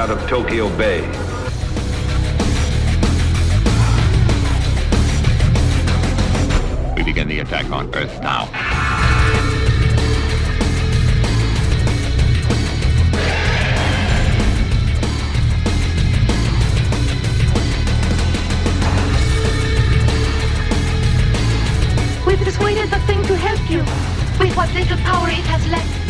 Out of Tokyo Bay. We begin the attack on Earth now. We persuaded the thing to help you with what little power it has left.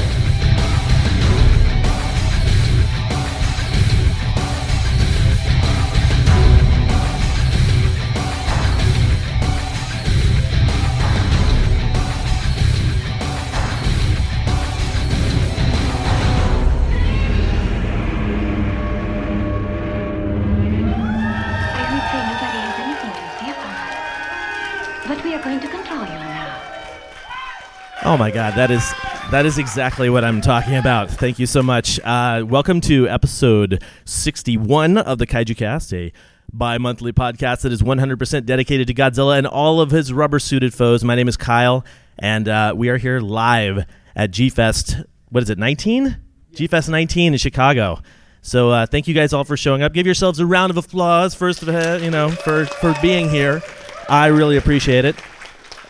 Oh my God, that is that is exactly what I'm talking about. Thank you so much. Uh, welcome to episode 61 of the Kaiju Cast, a bi-monthly podcast that is 100% dedicated to Godzilla and all of his rubber-suited foes. My name is Kyle, and uh, we are here live at G-Fest. What is it? 19? G-Fest 19 in Chicago. So uh, thank you guys all for showing up. Give yourselves a round of applause first of all, you know, for for being here. I really appreciate it.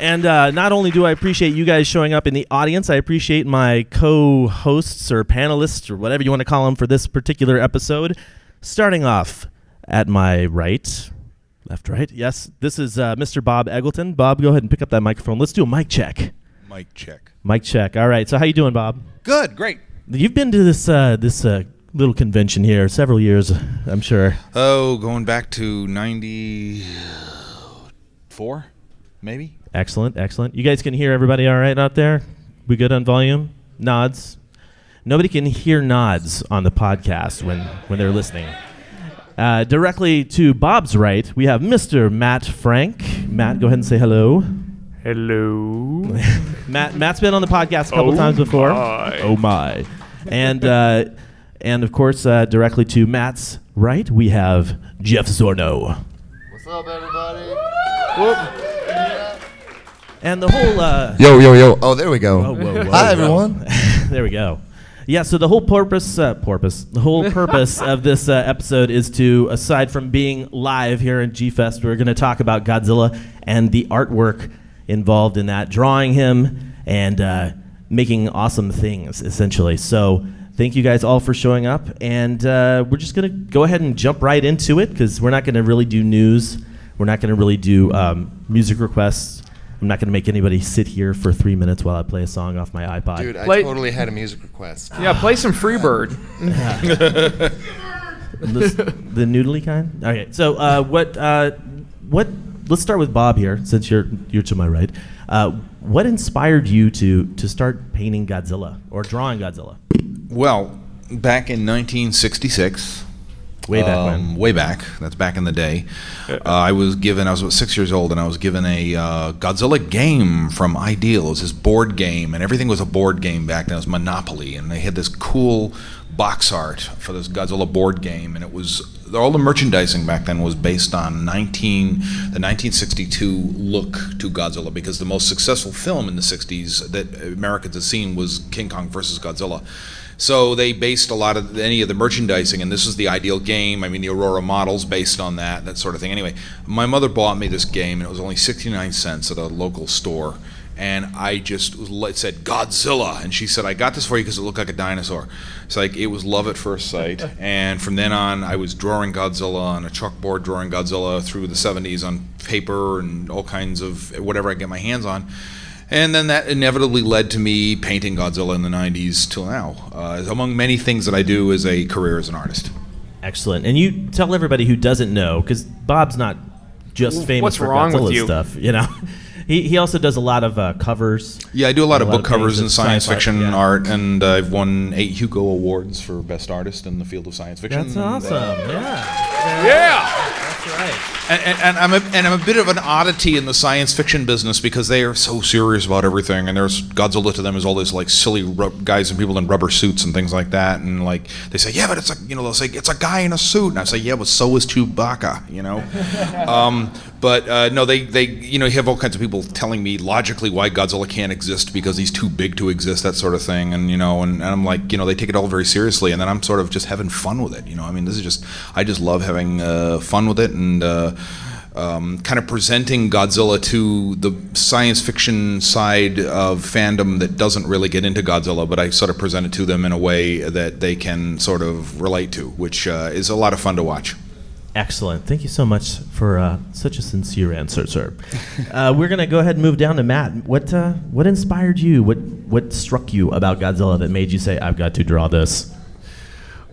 And uh, not only do I appreciate you guys showing up in the audience, I appreciate my co hosts or panelists or whatever you want to call them for this particular episode. Starting off at my right, left, right. Yes, this is uh, Mr. Bob Eggleton. Bob, go ahead and pick up that microphone. Let's do a mic check. Mic check. Mic check. All right. So, how you doing, Bob? Good, great. You've been to this uh, this uh, little convention here several years, I'm sure. Oh, going back to 94, maybe? Excellent, excellent. You guys can hear everybody all right out there? We good on volume? Nods? Nobody can hear nods on the podcast when, when they're listening. Uh, directly to Bob's right, we have Mr. Matt Frank. Matt, go ahead and say hello. Hello. Matt, Matt's been on the podcast a couple Oh times before. my. Oh my! And uh, and of course, uh, directly to Matt's right, we have Jeff Zornow. What's up, everybody? And the whole uh, Yo, yo, yo. Oh, there we go. Oh, whoa, whoa, Hi, whoa. everyone. there we go. Yeah, so the whole purpose, uh, purpose, the whole purpose of this uh, episode is to, aside from being live here in G Fest, we're going to talk about Godzilla and the artwork involved in that, drawing him and uh, making awesome things, essentially. So, thank you guys all for showing up, and uh, we're just going to go ahead and jump right into it because we're not going to really do news. We're not going to really do um, music requests. I'm not going to make anybody sit here for three minutes while I play a song off my iPod. Dude, I Play- totally had a music request. Yeah, play some Freebird. This- the noodly kind. Okay, so uh, what? Uh, what? Let's start with Bob here, since you're you're to my right. Uh, what inspired you to to start painting Godzilla or drawing Godzilla? Well, back in 1966. Way back when. um, Way back. That's back in the day. Uh, I was given, I was about six years old, and I was given a uh, Godzilla game from Ideal. It was this board game, and everything was a board game back then. It was Monopoly, and they had this cool box art for this Godzilla board game, and it was all the merchandising back then was based on 19 the 1962 look to Godzilla because the most successful film in the 60s that Americans had seen was King Kong versus Godzilla. So they based a lot of any of the merchandising, and this is the ideal game. I mean, the Aurora models based on that, that sort of thing. Anyway, my mother bought me this game, and it was only 69 cents at a local store. And I just was, it said Godzilla, and she said, "I got this for you because it looked like a dinosaur." It's like it was love at first sight. And from then on, I was drawing Godzilla on a chalkboard, drawing Godzilla through the 70s on paper and all kinds of whatever I get my hands on. And then that inevitably led to me painting Godzilla in the 90s till now, uh, among many things that I do as a career as an artist. Excellent. And you tell everybody who doesn't know, because Bob's not just famous What's for wrong with Godzilla you? stuff, you know. He, he also does a lot of uh, covers. Yeah, I do a lot of book things covers of and science sci-fi, fiction yeah. art, and I've won eight Hugo Awards for Best Artist in the field of science fiction. That's And, awesome. Yeah. Yeah. That's right. And, and, and I'm a, and I'm a bit of an oddity in the science fiction business because they are so serious about everything, and there's Godzilla to them is all these like silly rub- guys and people in rubber suits and things like that, and like they say, yeah, but it's a you know they'll say it's a guy in a suit, and I say, yeah, but so is Chewbacca, you know. um, but uh, no, they they you know you have all kinds of people telling me logically why Godzilla can't exist because he's too big to exist, that sort of thing, and you know, and, and I'm like, you know, they take it all very seriously, and then I'm sort of just having fun with it, you know. I mean, this is just I just love having uh, fun with it and. Uh, um, kind of presenting Godzilla to the science fiction side of fandom that doesn't really get into Godzilla, but I sort of present it to them in a way that they can sort of relate to, which uh, is a lot of fun to watch. Excellent. Thank you so much for uh, such a sincere answer, sir. uh, we're gonna go ahead and move down to Matt. What uh, what inspired you? What what struck you about Godzilla that made you say, "I've got to draw this"?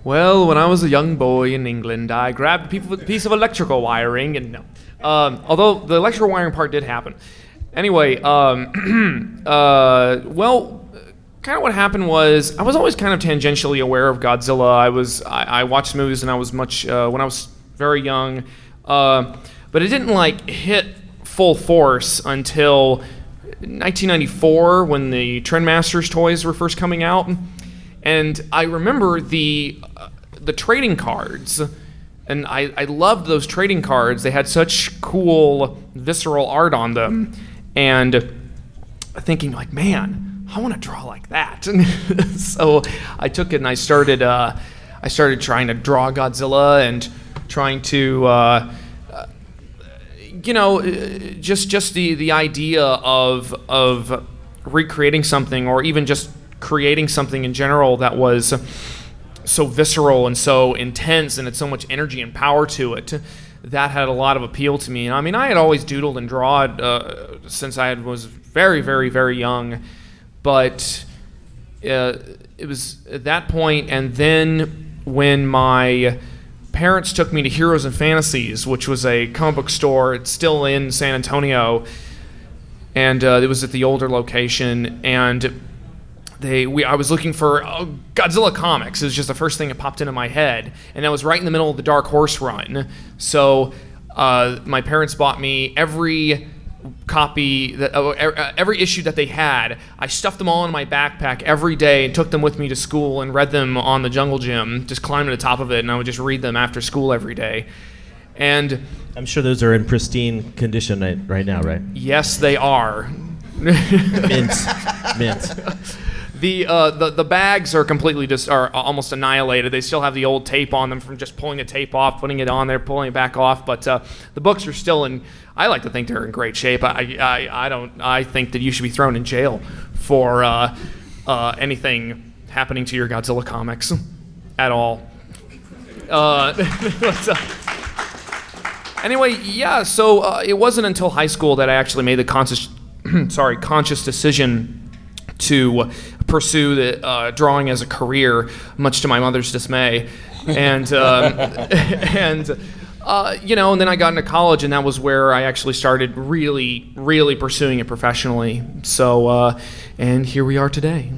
Well, when I was a young boy in England, I grabbed a piece of- electrical wiring, and no. Um, although the electrical wiring part did happen. Anyway, um, uh, well, kind of what happened was I was always kind of tangentially aware of Godzilla. I was I, I watched movies and I was much uh, when I was very young, uh, but it didn't like hit full force until 1994 when the Trendmasters toys were first coming out, and I remember the the trading cards. And I, I loved those trading cards. They had such cool visceral art on them. And thinking like, man, I want to draw like that. so I took it and I started, uh, I started trying to draw Godzilla and trying to, uh, uh, you know, uh, just just the the idea of of recreating something or even just creating something in general that was so visceral and so intense and had so much energy and power to it that had a lot of appeal to me. And i mean i had always doodled and drawn uh, since i was very very very young but uh, it was at that point and then when my parents took me to heroes and fantasies which was a comic book store it's still in san antonio and uh, it was at the older location and they we I was looking for oh, Godzilla comics. It was just the first thing that popped into my head, and that was right in the middle of the Dark Horse run. So uh, my parents bought me every copy that uh, every issue that they had. I stuffed them all in my backpack every day and took them with me to school and read them on the jungle gym. Just climbed to the top of it, and I would just read them after school every day. And I'm sure those are in pristine condition right, right now, right? yes, they are. Mint, mint. The, uh, the the bags are completely just are almost annihilated. They still have the old tape on them from just pulling the tape off, putting it on there, pulling it back off. But uh, the books are still in. I like to think they're in great shape. I, I, I don't. I think that you should be thrown in jail for uh, uh, anything happening to your Godzilla comics at all. Uh, uh, anyway, yeah. So it wasn't until high school that I actually made the conscious, sorry, conscious decision to pursue the uh, drawing as a career, much to my mother's dismay, and um, and. Uh, you know, and then I got into college, and that was where I actually started really, really pursuing it professionally. So, uh, and here we are today.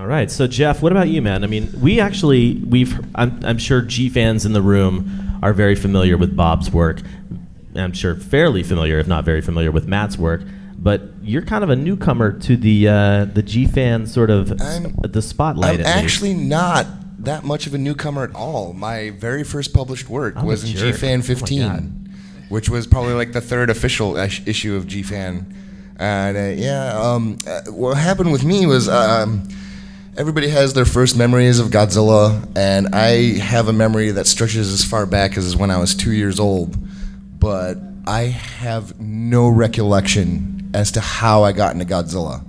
All right. So Jeff, what about you, man? I mean, we actually we've I'm, I'm sure G fans in the room are very familiar with Bob's work. I'm sure fairly familiar, if not very familiar, with Matt's work. But you're kind of a newcomer to the uh, the G fan sort of I'm- the spotlight. I'm at least. actually not that much of a newcomer at all. My very first published work I'm was in. GFan Oh 15, God. which was probably like the third official issue of GFan. And uh, yeah, um, uh, what happened with me was um, everybody has their first memories of Godzilla, and I have a memory that stretches as far back as when I was two years old. But I have no recollection as to how I got into Godzilla.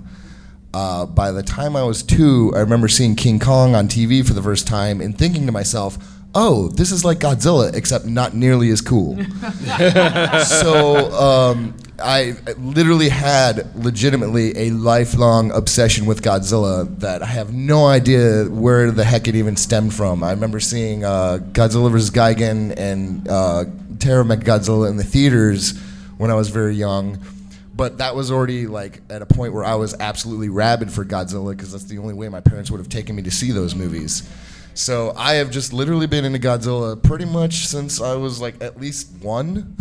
Uh, by the time I was two, I remember seeing King Kong on TV for the first time and thinking to myself, oh, this is like Godzilla, except not nearly as cool. so um, I literally had legitimately a lifelong obsession with Godzilla that I have no idea where the heck it even stemmed from. I remember seeing uh, Godzilla vs. Gigan and uh, Terror Godzilla in the theaters when I was very young. But that was already like at a point where I was absolutely rabid for Godzilla because that's the only way my parents would have taken me to see those movies. So I have just literally been into Godzilla pretty much since I was like at least one.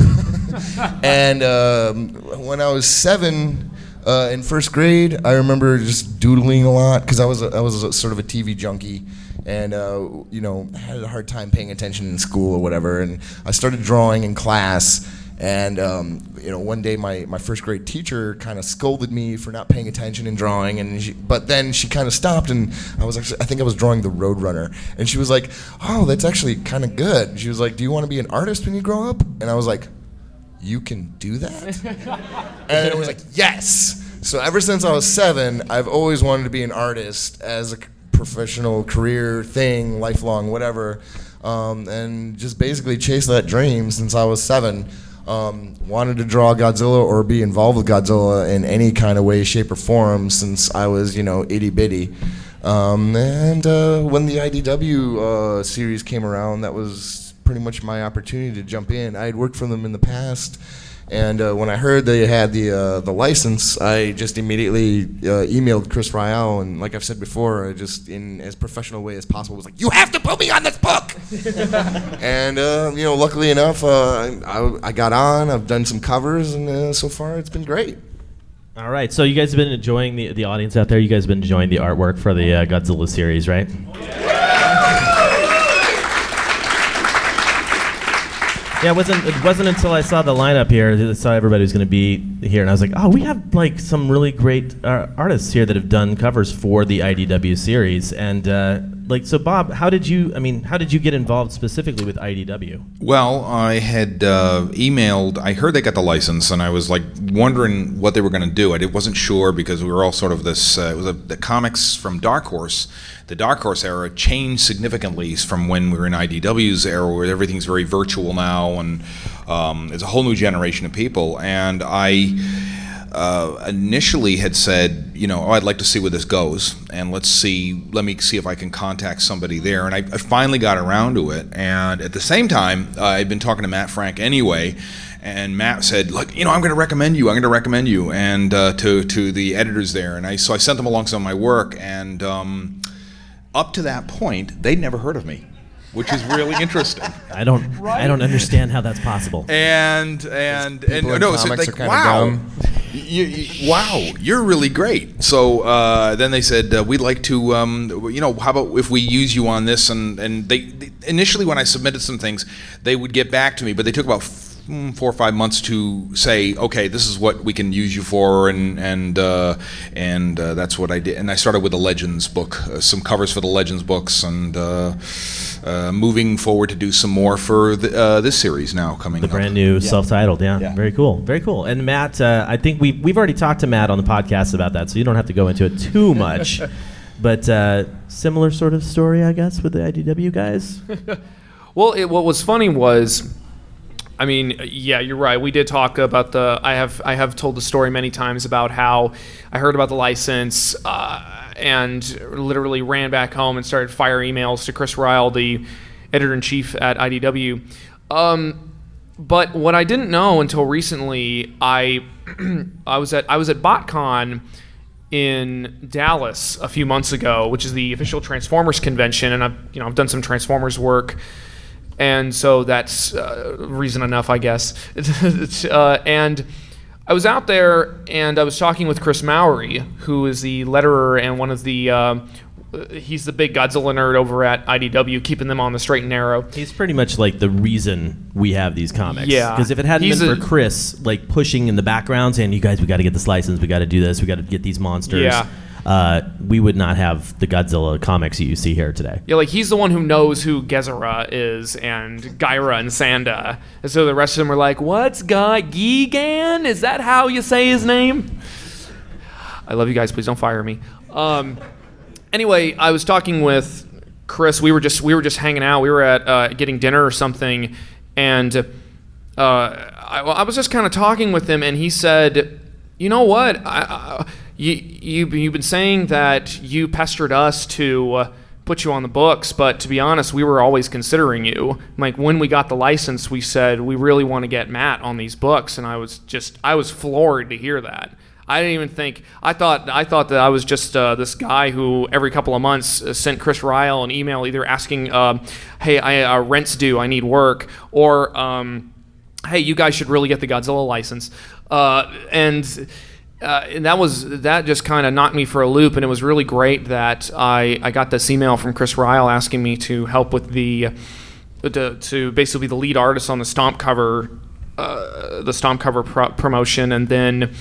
and um, when I was seven uh, in first grade, I remember just doodling a lot because I was a, I was a, sort of a TV junkie, and uh, you know had a hard time paying attention in school or whatever. And I started drawing in class. And um, you know, one day my, my first grade teacher kind of scolded me for not paying attention in drawing, and she, but then she kind of stopped, and I was actually I think I was drawing the Roadrunner, and she was like, "Oh, that's actually kind of good." She was like, "Do you want to be an artist when you grow up?" And I was like, "You can do that?" and it was like, "Yes." So ever since I was seven, I've always wanted to be an artist as a professional career thing, lifelong, whatever, um, and just basically chase that dream since I was seven. Um, wanted to draw Godzilla or be involved with Godzilla in any kind of way, shape, or form since I was, you know, itty bitty. Um, and uh, when the IDW uh, series came around, that was pretty much my opportunity to jump in. I had worked for them in the past, and uh, when I heard they had the uh, the license, I just immediately uh, emailed Chris Ryall, and like I've said before, I just in as professional way as possible was like, "You have to put me on this book." and uh, you know, luckily enough, uh, I, I got on. I've done some covers, and uh, so far it's been great. All right, so you guys have been enjoying the the audience out there. You guys have been enjoying the artwork for the uh, Godzilla series, right? Yeah, it wasn't it wasn't until I saw the lineup here, that I saw everybody was going to be here, and I was like, oh, we have like some really great uh, artists here that have done covers for the IDW series, and uh, like, so Bob, how did you? I mean, how did you get involved specifically with IDW? Well, I had uh, emailed. I heard they got the license, and I was like wondering what they were going to do. I wasn't sure because we were all sort of this. Uh, it was a, the comics from Dark Horse. The Dark Horse era changed significantly from when we were in IDW's era, where everything's very virtual now, and um, there's a whole new generation of people. And I uh, initially had said, you know, oh, I'd like to see where this goes, and let's see, let me see if I can contact somebody there. And I, I finally got around to it. And at the same time, uh, I'd been talking to Matt Frank anyway, and Matt said, look, you know, I'm going to recommend you. I'm going to recommend you, and uh, to to the editors there. And I so I sent them along some of my work, and um, up to that point, they'd never heard of me. Which is really interesting. I don't I don't understand how that's possible. And and and no, so comics like wow, dumb. you, you- wow, you're really great. So uh, then they said uh, we'd like to, um, you know, how about if we use you on this? And and they, they initially when I submitted some things, they would get back to me, but they took about f- four or five months to say, okay, this is what we can use you for, and and uh, and uh, that's what I did. And I started with the Legends book, uh, some covers for the Legends books, and. Uh, uh, moving forward to do some more for the, uh, this series now coming The up. brand new self-titled, yeah. Yeah. very cool, very cool. And Matt, uh, I think we we've already talked to Matt on the podcast about that, so you don't have to go into it too much. but uh, similar sort of story, I guess, with the IDW guys. Well, it, what was funny was, I mean, yeah, you're right. We did talk about the. I have I have told the story many times about how I heard about the license uh, and literally ran back home and started fire emails to Chris Ryall, the editor in chief at IDW. Um, but what I didn't know until recently, I I was at I was at BotCon in Dallas a few months ago, which is the official Transformers convention, and I've you know I've done some Transformers work, and so that's uh, reason enough, I guess. uh, and I was out there, and I was talking with Chris Mowry, who is the letterer and one of the uh, he's the big Godzilla nerd over at IDW, keeping them on the straight and narrow. He's pretty much like the reason we have these comics. Yeah. Because if it hadn't He's been a- for Chris, like pushing in the background, saying, "You guys, we got to get this license. We got to do this. We got to get these monsters." Yeah. Uh, we would not have the Godzilla comics that you see here today. Yeah, like he's the one who knows who Gezora is and Gaira and Sanda. And so the rest of them are like, "What's Guy Gigan? Is that how you say his name?" I love you guys. Please don't fire me. Um, anyway, I was talking with Chris. We were just we were just hanging out. We were at uh, getting dinner or something, and uh, I, I was just kind of talking with him, and he said, "You know what? I, you, you you've been saying that you pestered us to." Uh, Put you on the books, but to be honest, we were always considering you. Like when we got the license, we said we really want to get Matt on these books, and I was just I was floored to hear that. I didn't even think. I thought I thought that I was just uh, this guy who every couple of months uh, sent Chris Ryall an email either asking, uh, "Hey, I, uh, rent's due. I need work," or um, "Hey, you guys should really get the Godzilla license." Uh, and, uh, and that was that just kind of knocked me for a loop, and it was really great that I I got this email from Chris Ryall asking me to help with the to, to basically be the lead artist on the Stomp cover, uh, the Stomp cover pro- promotion, and then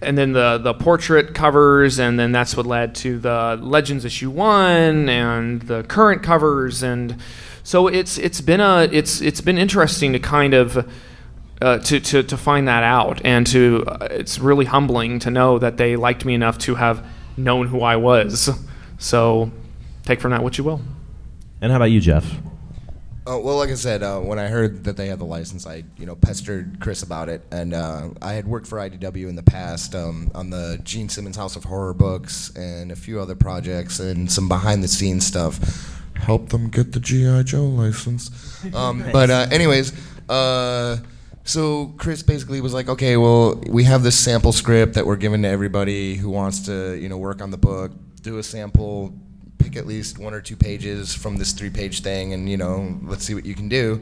and then the the portrait covers, and then that's what led to the Legends issue one and the current covers, and so it's it's been a it's it's been interesting to kind of. Uh, to, to, to find that out and to uh, it's really humbling to know that they liked me enough to have known who I was so take from that what you will And how about you, Jeff? Uh, well, like I said, uh, when I heard that they had the license, I you know pestered Chris about it, and uh, I had worked for IDW in the past um, on the Gene Simmons House of Horror books and a few other projects and some behind-the-scenes stuff. Help them get the GI Joe license. Um, but uh, anyways, uh, so Chris basically was like, okay, well, we have this sample script that we're giving to everybody who wants to you know work on the book. Do a sample pick at least one or two pages from this three page thing and you know let's see what you can do.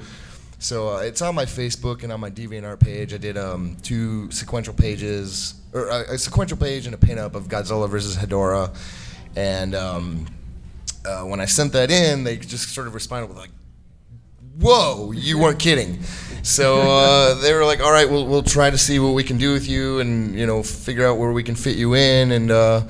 So uh, it's on my facebook and on my deviantart page. I did um, two sequential pages or uh, a, a sequential page and a pinup of godzilla versus hedorah and um, uh, when i sent that in they just sort of responded with like whoa you weren't kidding so uh, they were like all right we'll, we'll try to see what we can do with you and you know figure out where we can fit you in and uh,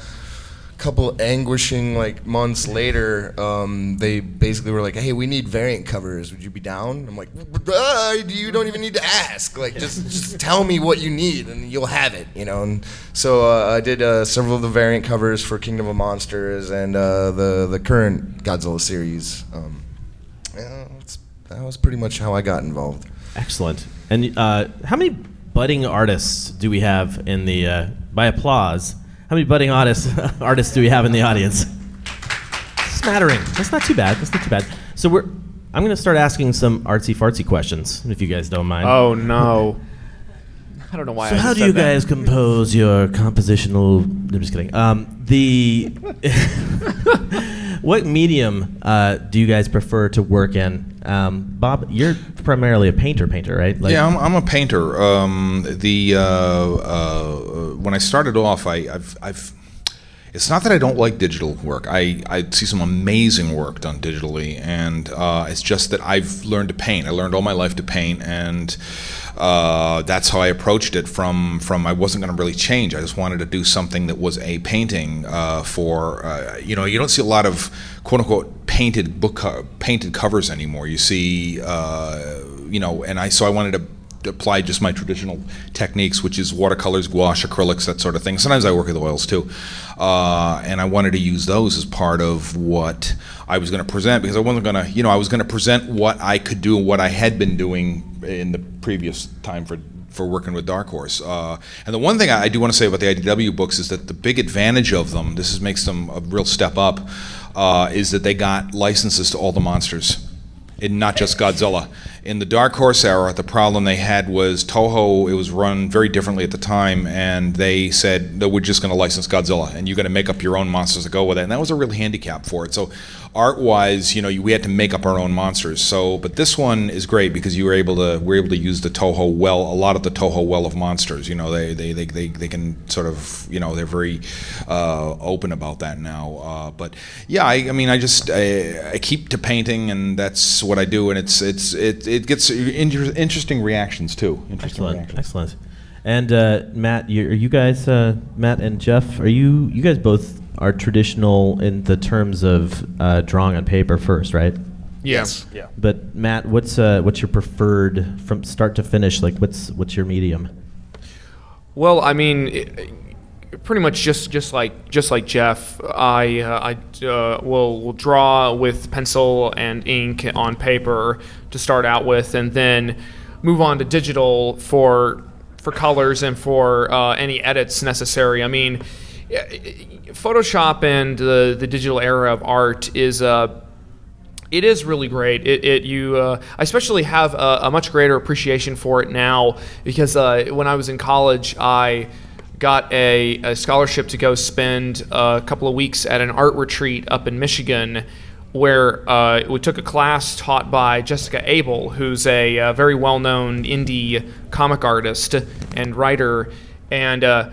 a couple anguishing like months later, um, they basically were like, "Hey, we need variant covers. Would you be down?" I'm like, uh, "You don't even need to ask. Like, just just tell me what you need, and you'll have it." You know. And so uh, I did uh, several of the variant covers for Kingdom of Monsters and uh, the the current Godzilla series. Um, yeah, that's, that was pretty much how I got involved. Excellent. And uh, how many budding artists do we have in the? Uh, by applause, how many budding artists artists do we have in the audience? Smattering. That's not too bad. That's not too bad. So we're. I'm going to start asking some artsy fartsy questions, if you guys don't mind. oh no i don't know why So I how do you that. guys compose your compositional? I'm just kidding. Um, the what medium uh, do you guys prefer to work in? Um, Bob, you're primarily a painter, painter, right? Like- yeah, I'm, I'm a painter. Um, the uh, uh, when I started off, I, I've, I've it's not that I don't like digital work. I, I see some amazing work done digitally, and uh, it's just that I've learned to paint. I learned all my life to paint, and uh, that's how I approached it. From from I wasn't going to really change. I just wanted to do something that was a painting uh, for uh, you know you don't see a lot of quote unquote painted book co- painted covers anymore. You see uh, you know, and I so I wanted to apply just my traditional techniques, which is watercolors, gouache, acrylics, that sort of thing. Sometimes I work with oils too, uh, and I wanted to use those as part of what I was going to present because I wasn't going to, you know, I was going to present what I could do, what I had been doing in the previous time for for working with Dark Horse. Uh, and the one thing I do want to say about the IDW books is that the big advantage of them, this is, makes them a real step up, uh, is that they got licenses to all the monsters and not just Godzilla. In the Dark Horse era, the problem they had was Toho. It was run very differently at the time, and they said that we're just going to license Godzilla, and you're going to make up your own monsters to go with it, and that was a real handicap for it. So, art-wise, you know, we had to make up our own monsters. So, but this one is great because you were able to we're able to use the Toho well, a lot of the Toho well of monsters. You know, they they they they, they can sort of you know they're very uh, open about that now. Uh, but yeah, I, I mean, I just I, I keep to painting, and that's what I do, and it's it's it it gets inter- interesting reactions too. Interesting Excellent, reactions. excellent. And uh, Matt, you, are you guys, uh, Matt and Jeff, are you you guys both are traditional in the terms of uh, drawing on paper first, right? Yes. Yeah. But Matt, what's uh, what's your preferred from start to finish? Like, what's what's your medium? Well, I mean, it, pretty much just just like just like Jeff, I uh, I uh, will will draw with pencil and ink on paper to start out with, and then move on to digital for for colors and for uh, any edits necessary. I mean, Photoshop and the the digital era of art is uh, it is really great. It, it you uh, I especially have a, a, much greater appreciation for it now because uh, when I was in college, I got a, a, scholarship to go spend a couple of weeks at an art retreat up in Michigan. Where uh, we took a class taught by Jessica Abel, who's a, a very well known indie comic artist and writer. And uh,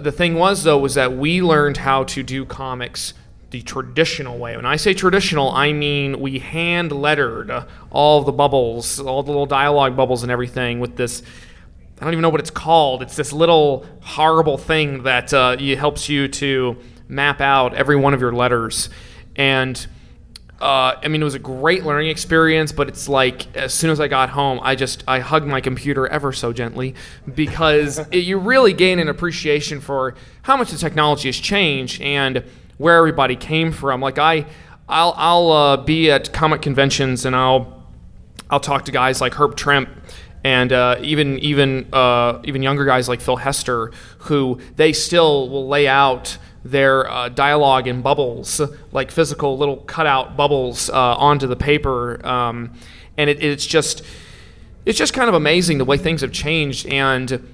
the thing was, though, was that we learned how to do comics the traditional way. When I say traditional, I mean we hand lettered all the bubbles, all the little dialogue bubbles and everything with this. I don't even know what it's called. It's this little horrible thing that uh, helps you to map out every one of your letters. And uh, I mean, it was a great learning experience, but it's like as soon as I got home, I just I hugged my computer ever so gently because it, you really gain an appreciation for how much the technology has changed and where everybody came from. Like I, I'll I'll uh, be at comic conventions and I'll I'll talk to guys like Herb Trimpe and uh, even even uh, even younger guys like Phil Hester who they still will lay out their uh, dialogue in bubbles, like physical little cutout bubbles, uh, onto the paper, um, and it, it's just it's just kind of amazing the way things have changed. And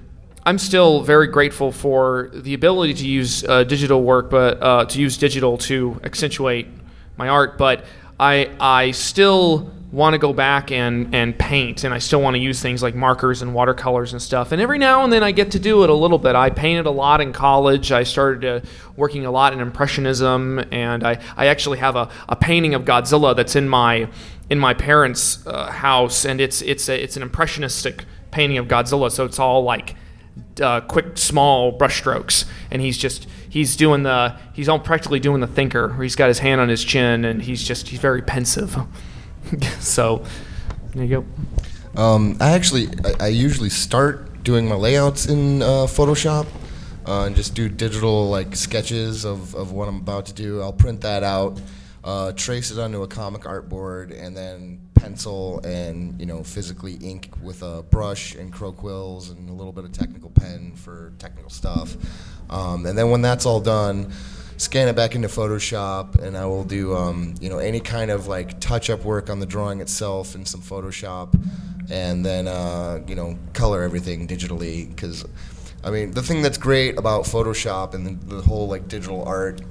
I'm still very grateful for the ability to use uh, digital work, but uh, to use digital to accentuate my art. But I I still want to go back and, and paint, and I still want to use things like markers and watercolors and stuff. And every now and then I get to do it a little bit. I painted a lot in college. I started uh, working a lot in Impressionism, and I, I actually have a, a painting of Godzilla that's in my in my parents' uh, house, and it's it's a, it's an impressionistic painting of Godzilla. So it's all like uh, quick, small brushstrokes, and he's just he's doing the he's all practically doing the thinker. Where he's got his hand on his chin, and he's just he's very pensive. so there you go. Um, I actually I, I, usually start doing my layouts in uh, Photoshop. Uh, and just do digital like sketches of, of what I'm about to do. I'll print that out, uh, trace it onto a comic artboard, and then pencil and you know physically ink with a brush and crow quills and a little bit of technical pen for technical stuff. Um, and then when that's all done, scan it back into Photoshop, and I will do um, you know any kind of like touch-up work on the drawing itself in some Photoshop, and then uh, you know color everything digitally because. I mean, the thing that's great about Photoshop and the, the whole like digital art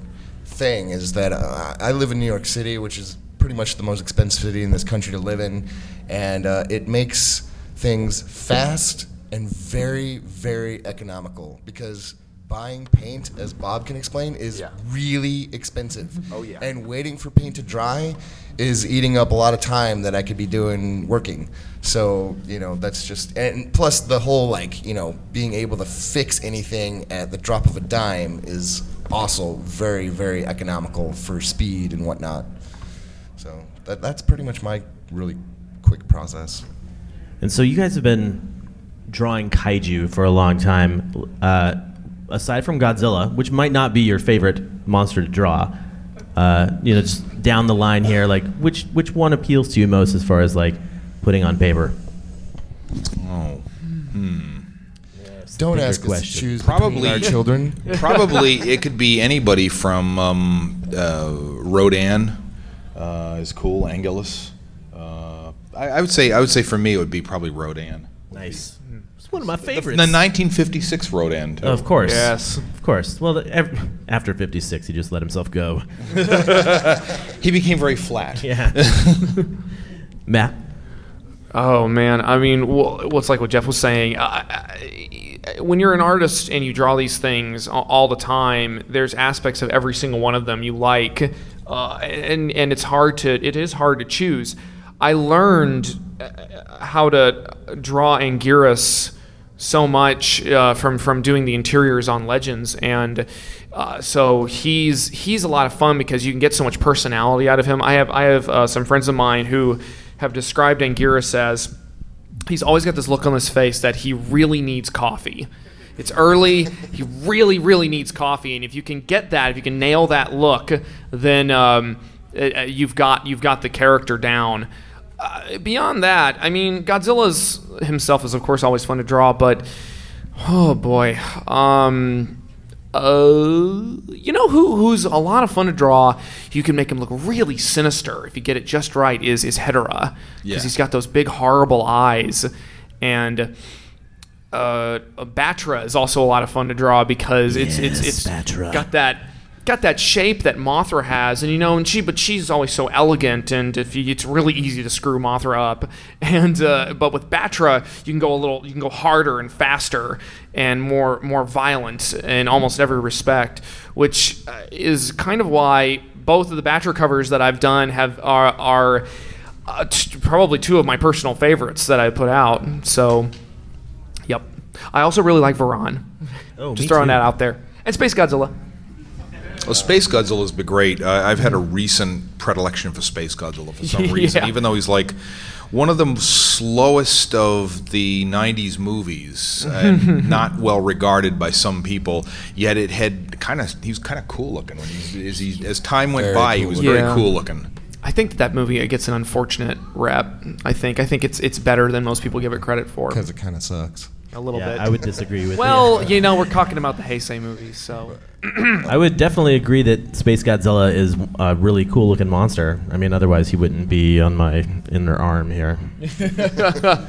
thing is that uh, I live in New York City, which is pretty much the most expensive city in this country to live in, and uh, it makes things fast and very, very economical because buying paint, as Bob can explain, is yeah. really expensive. Oh yeah. And waiting for paint to dry is eating up a lot of time that I could be doing working. So you know that's just and plus the whole like you know being able to fix anything at the drop of a dime is also very very economical for speed and whatnot. So that, that's pretty much my really quick process. And so you guys have been drawing kaiju for a long time. Uh, aside from Godzilla, which might not be your favorite monster to draw, uh, you know, just down the line here, like which which one appeals to you most as far as like putting on paper? Oh, hmm. Don't ask question. us to choose probably our children. probably it could be anybody from um, uh, Rodan uh, is cool. Anguirus. Uh, I, I would say I would say for me it would be probably Rodan. Nice. It's one of my favorites. The, favorites. 1956 Rodan. Too. Of course. Yes. Of course. Well, the, ev- after 56, he just let himself go. he became very flat. Yeah. Matt? Oh man, I mean, well, what's like what Jeff was saying. Uh, I- when you're an artist and you draw these things all the time, there's aspects of every single one of them you like, uh, and and it's hard to it is hard to choose. I learned uh, how to draw Anguirus so much uh, from from doing the interiors on Legends, and uh, so he's he's a lot of fun because you can get so much personality out of him. I have I have uh, some friends of mine who have described Anguirus as he's always got this look on his face that he really needs coffee. It's early. He really, really needs coffee, and if you can get that, if you can nail that look, then um, uh, you've got you've got the character down. Uh, beyond that, I mean, Godzilla's himself is of course always fun to draw, but oh boy, um, uh, you know who who's a lot of fun to draw? You can make him look really sinister if you get it just right. Is is Hedorah because Yeah. he's got those big horrible eyes, and uh, Batra is also a lot of fun to draw because it's it's Yes, it's Batra. got that got that shape that Mothra has, and you know, and she but she's always so elegant, and if you, it's really easy to screw Mothra up, and uh, but with Batra you can go a little, you can go harder and faster and more more violent in almost every respect, which uh, is kind of why both of the Batra covers that I've done have are are uh, t- probably two of my personal favorites that I put out. So, yep. I also really like Varan. Oh, Just throwing too. that out there. And Space Godzilla. Well, Space Godzilla's been great. Uh, I've had a recent predilection for Space Godzilla for some reason, Yeah. even though he's like one of the slowest of the '90s movies and not well regarded by some people. Yet it had kind of he was kind of cool looking when he, as, he, as time went Very by. He was looking. very Yeah. cool looking. I think that, that movie gets an unfortunate rep. I think. I think it's it's better than most people give it credit for. because it kind of sucks. A little Yeah, bit. I would disagree with well, you. you know, we're talking about the Heisei movies, so I would definitely agree that Space Godzilla is a really cool looking monster. I mean, otherwise he wouldn't be on my inner arm here.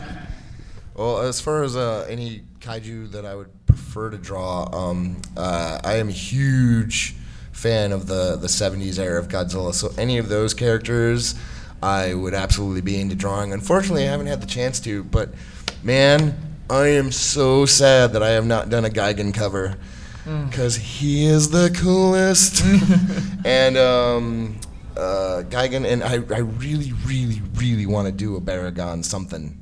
Well, as far as uh, any kaiju that I would prefer to draw, um, uh, I am a huge fan of the, the 70s era of Godzilla. So any of those characters, I would absolutely be into drawing. Unfortunately, I haven't had the chance to, but man, I am so sad that I have not done a Gigan cover because he is the coolest. and um, uh, Gigan, and I, I really, really, really want to do a Baragon something.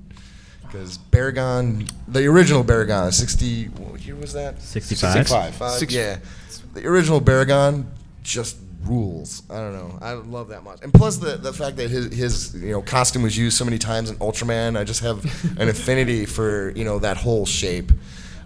Because Baragon, the original Baragon, 60, what year was that? 65? 65. Five, Six- yeah. The original Baragon just rules. I don't know. I love that much. And plus the, the fact that his, his you know costume was used so many times in Ultraman, I just have an affinity for you know that whole shape.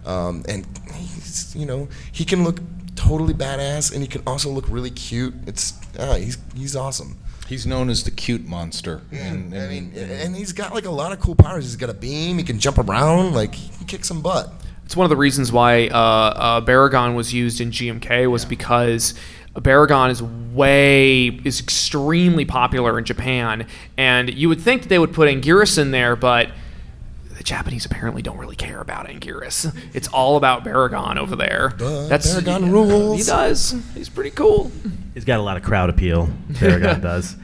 Um, and he's, you know he can look totally badass, and he can also look really cute. It's ah, he's he's awesome. He's known as the cute monster. And, I mean, and he's got like a lot of cool powers. He's got a beam. He can jump around. Like he can kick some butt. It's one of the reasons why uh, uh, Baragon was used in GMK was because Baragon is way is extremely popular in Japan, and you would think that they would put Anguirus in there, but the Japanese apparently don't really care about Anguirus. It's all about Baragon over there. But Baragon rules. He does. He's pretty cool. He's got a lot of crowd appeal. Baragon does.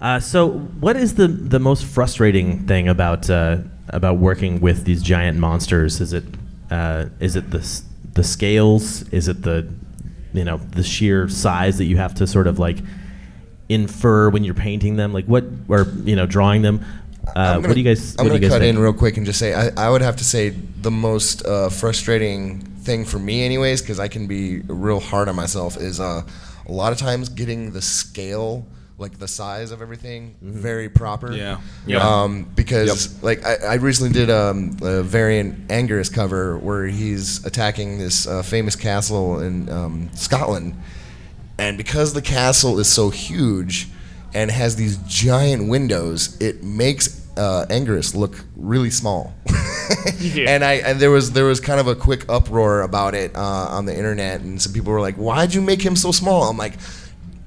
Uh, so, what is the the most frustrating thing about uh, about working with these giant monsters? Is it uh, is it the the scales? Is it the you know the sheer size that you have to sort of like infer when you're painting them? Like what or you know drawing them? Uh, I'm what do you guys? I'm what do gonna you cut think? in real quick and just say I, I would have to say the most uh, frustrating thing for me, anyways, because I can be real hard on myself. Is uh, a lot of times getting the scale, like the size of everything, very proper. Yeah. Yep. Um, because like I, I recently did um, a variant Anguirus cover where he's attacking this uh, famous castle in um, Scotland, and because the castle is so huge and has these giant windows, it makes uh, Angus look really small. Yeah. And I and there was there was kind of a quick uproar about it uh, on the internet, and some people were like, "Why'd you make him so small?" I'm like,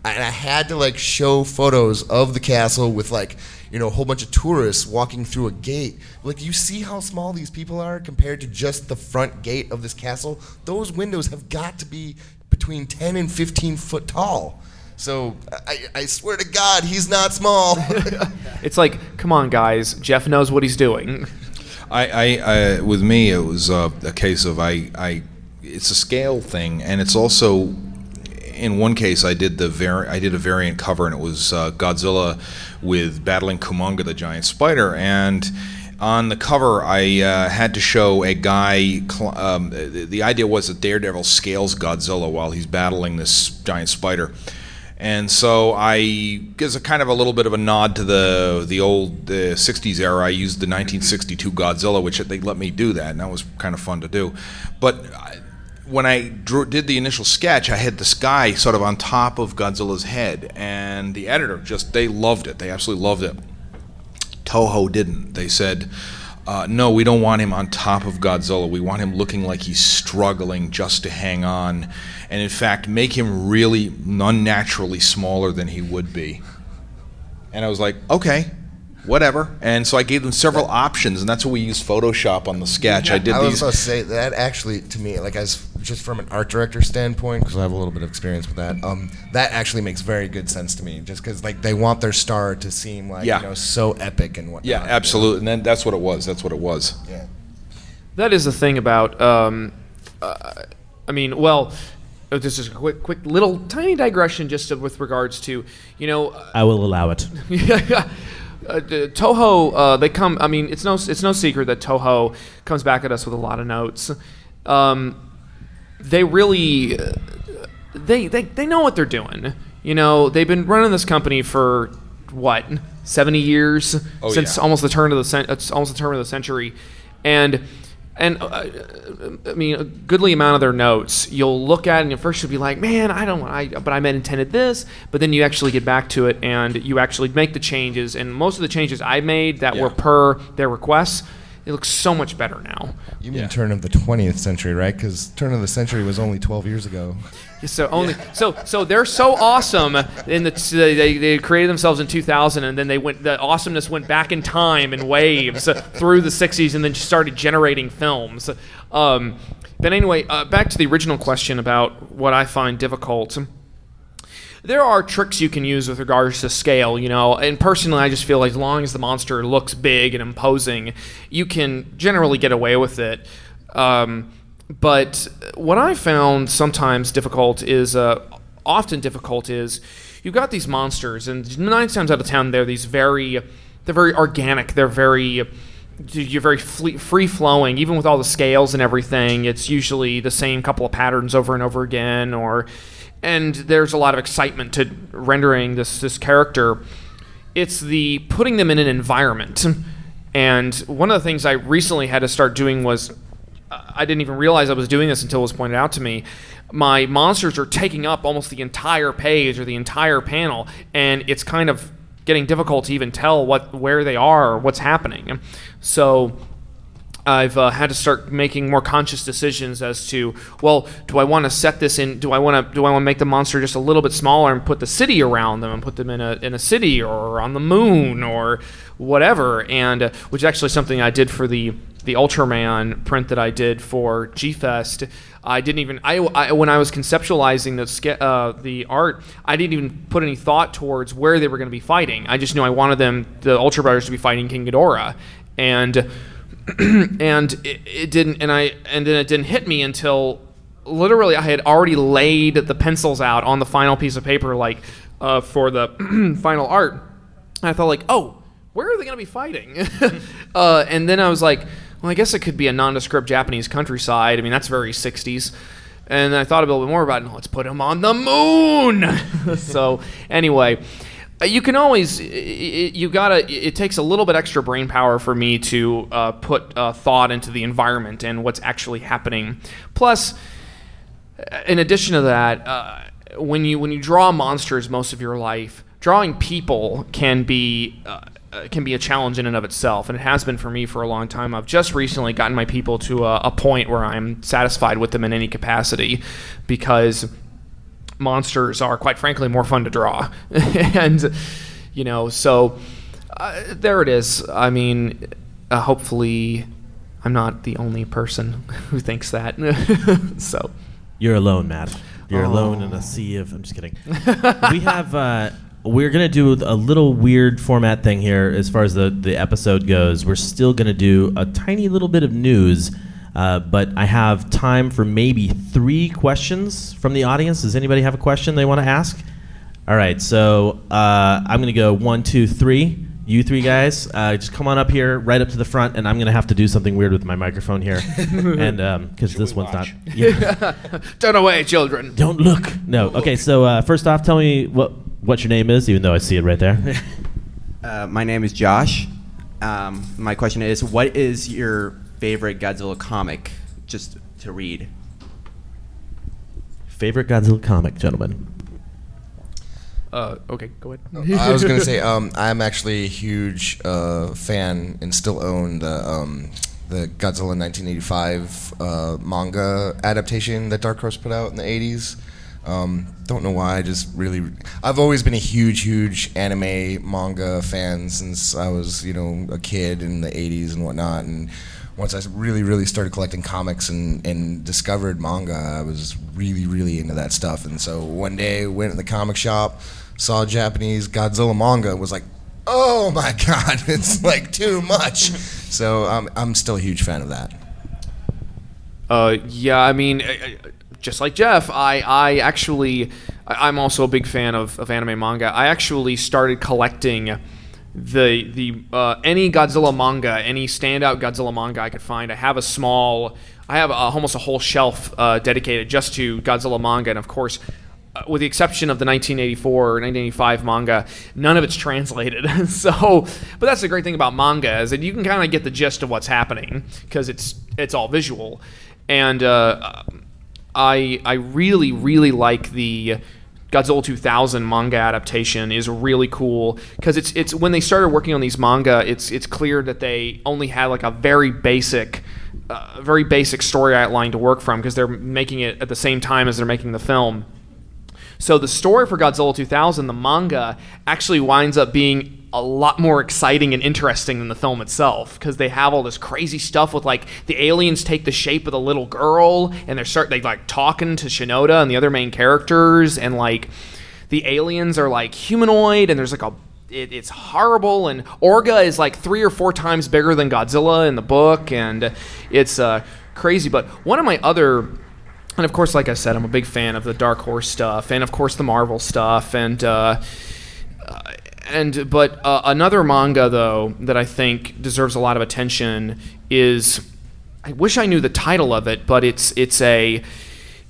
and I had to like show photos of the castle with like you know a whole bunch of tourists walking through a gate. Like you see how small these people are compared to just the front gate of this castle. Those windows have got to be between 10 and 15 foot tall. So I, I swear to God, he's not small. It's like, come on, guys. Jeff knows what he's doing. I, I, I with me, it was uh, a case of I, I, it's a scale thing, and it's also, in one case, I did the vari- I did a variant cover, and it was uh, Godzilla with battling Kumonga, the giant spider, and on the cover, I uh, had to show a guy. Cl- um, the, the idea was that Daredevil scales Godzilla while he's battling this giant spider. And so I gives a kind of a little bit of a nod to the the old uh, '60s era. I used the 1962 Godzilla, which they let me do that, and that was kind of fun to do. But I, when I drew, did the initial sketch, I had this guy sort of on top of Godzilla's head, and the editor just they loved it. They absolutely loved it. Toho didn't. They said, uh, no, we don't want him on top of Godzilla. We want him looking like he's struggling just to hang on. And in fact, make him really unnaturally smaller than he would be. And I was like, okay, whatever. And so I gave them several options, and that's what we used Photoshop on the sketch. I did I was these. about to say that actually to me, like as just from an art director standpoint, because I have a little bit of experience with that. Um, that actually makes very good sense to me, just because like they want their star to seem like Yeah. you know so epic and whatnot. Yeah, absolutely. And then that's what it was. That's what it was. Yeah. That is the thing about. Um, uh, I mean, well, uh, this is a quick, quick little tiny digression just with regards to, you know, uh, I will allow it. yeah. Uh, Toho, uh, they come. I mean, it's no, it's no secret that Toho comes back at us with a lot of notes. Um, they really, uh, they, they, they know what they're doing. You know, they've been running this company for what, seventy years Oh, since yeah. almost the turn of the cen- it's almost the turn of the century, and. And uh, I mean, a goodly amount of their notes, you'll look at and at first you'll be like, "Man, I don't want, I, but I meant intended this." But then you actually get back to it and you actually make the changes. And most of the changes I made that Yeah. were per their requests, it looks so much better now. You mean Yeah. turn of the 20th century, right? Because turn of the century was only 12 years ago. So only so so they're so awesome in the they, they created themselves in 2000 and then they went the awesomeness went back in time in waves through the 60s and then started generating films. Um, but anyway, uh, back to the original question about what I find difficult. There are tricks you can use with regards to scale, you know, and personally, I just feel like as long as the monster looks big and imposing, you can generally get away with it. Um, but what I found sometimes difficult is, uh, often difficult is, you've got these monsters, and nine times out of ten, they're these very, they're very organic. They're very, you're very free flowing, even with all the scales and everything. It's usually the same couple of patterns over and over again, or and there's a lot of excitement to rendering this this character. It's the putting them in an environment, and one of the things I recently had to start doing was I didn't even realize I was doing this until it was pointed out to me. My monsters are taking up almost the entire page or the entire panel, and it's kind of getting difficult to even tell what where they are or what's happening. So I've uh, had to start making more conscious decisions as to well, do I want to set this in? Do I want to do I want to make the monster just a little bit smaller and put the city around them and put them in a in a city or on the moon or whatever? And uh, which is actually something I did for the the Ultraman print that I did for G Fest. I didn't even I, I when I was conceptualizing the uh, the art, I didn't even put any thought towards where they were going to be fighting. I just knew I wanted them the Ultra Brothers to be fighting King Ghidorah, and and it, it didn't and I and then it didn't hit me until literally I had already laid the pencils out on the final piece of paper like uh, for the final art. And I thought like, oh, where are they going to be fighting? uh, and then I was like, well, I guess it could be a nondescript Japanese countryside. I mean, that's very 60s. And I thought a little bit more about it. Let's put them on the moon. so anyway, uh, you can always you gotta it takes a little bit extra brain power for me to uh, put uh, thought into the environment and what's actually happening plus in addition to that uh, when you when you draw monsters most of your life drawing people can be uh, uh, can be a challenge in and of itself and it has been for me for a long time i've just recently gotten my people to a, a point where i'm satisfied with them in any capacity because monsters are, quite frankly, more fun to draw. and, you know, so uh, there it is. I mean, uh, hopefully, I'm not the only person who thinks that. so. You're alone, Matt. You're Oh. alone in a sea of. I'm just kidding. we have. We're gonna do a little weird format thing here as far as the the episode goes. We're still gonna do a tiny little bit of news, uh, but I have time for maybe three questions from the audience. Does anybody have a question they want to ask? All right, so uh, I'm gonna go one, two, three. You three guys, uh, just come on up here, right up to the front, and I'm gonna have to do something weird with my microphone here, and because this one's not. Yeah. Turn away, children. Don't look. No. Okay. So uh, first off, tell me what what your name is, even though I see it right there. Uh, my name is Josh. Um, my question is, what is your favorite Godzilla comic, just to read? Favorite Godzilla comic, gentlemen. Uh, okay, go ahead. I was gonna say um, I'm actually a huge uh, fan and still own the um, the Godzilla 1985 uh, manga adaptation that Dark Horse put out in the 80s. Um, don't know why. I just really, I've always been a huge, huge anime manga fan since I was, you know, a kid in the 80s and whatnot. And once I really, really started collecting comics and, and discovered manga, I was really, really into that stuff. And so one day, went in the comic shop, saw Japanese Godzilla manga, was like, oh my god, it's like too much. So um, I'm still a huge fan of that. Uh, yeah, I mean, uh, uh, just like Jeff, I, I actually, I'm also a big fan of, of anime manga. I actually started collecting the the uh, any Godzilla manga, any standout Godzilla manga I could find. I have a small, I have a, almost a whole shelf uh, dedicated just to Godzilla manga, and of course. uh, With the exception of the 1984 or 1985 manga, none of it's translated. so, but that's the great thing about manga is that you can kind of get the gist of what's happening because it's it's all visual and uh, I I really really like the Godzilla 2000 manga adaptation is really cool because it's it's when they started working on these manga it's it's clear that they only had like a very basic uh, very basic story outline to work from because they're making it at the same time as they're making the film. So the story for Godzilla 2000, the manga, actually winds up being a lot more exciting and interesting than the film itself because they have all this crazy stuff with like the aliens take the shape of the little girl and they're start they like talking to Shinoda and the other main characters and like the aliens are like humanoid and there's like a it, it's horrible and Orga is like three or four times bigger than Godzilla in the book and it's uh, crazy. But one of my other and of course, like I said, I'm a big fan of the Dark Horse stuff, and of course the Marvel stuff, and uh, and but uh, another manga though that I think deserves a lot of attention is I wish I knew the title of it, but it's it's a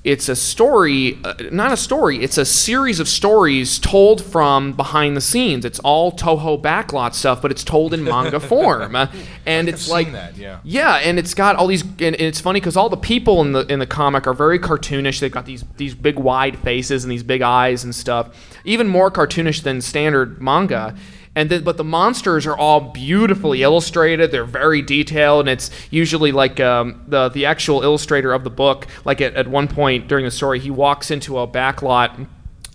it's a story, uh, not a story. It's a series of stories told from behind the scenes. It's all Toho backlot stuff, but it's told in manga form, Uh, and it's like that, yeah. yeah, and it's got all these, and and it's funny because all the people in the in the comic are very cartoonish. They've got these these big wide faces and these big eyes and stuff, even more cartoonish than standard manga. And then, but the monsters are all beautifully illustrated. They're very detailed, and it's usually like um, the the actual illustrator of the book. Like at, at one point during the story, he walks into a back backlot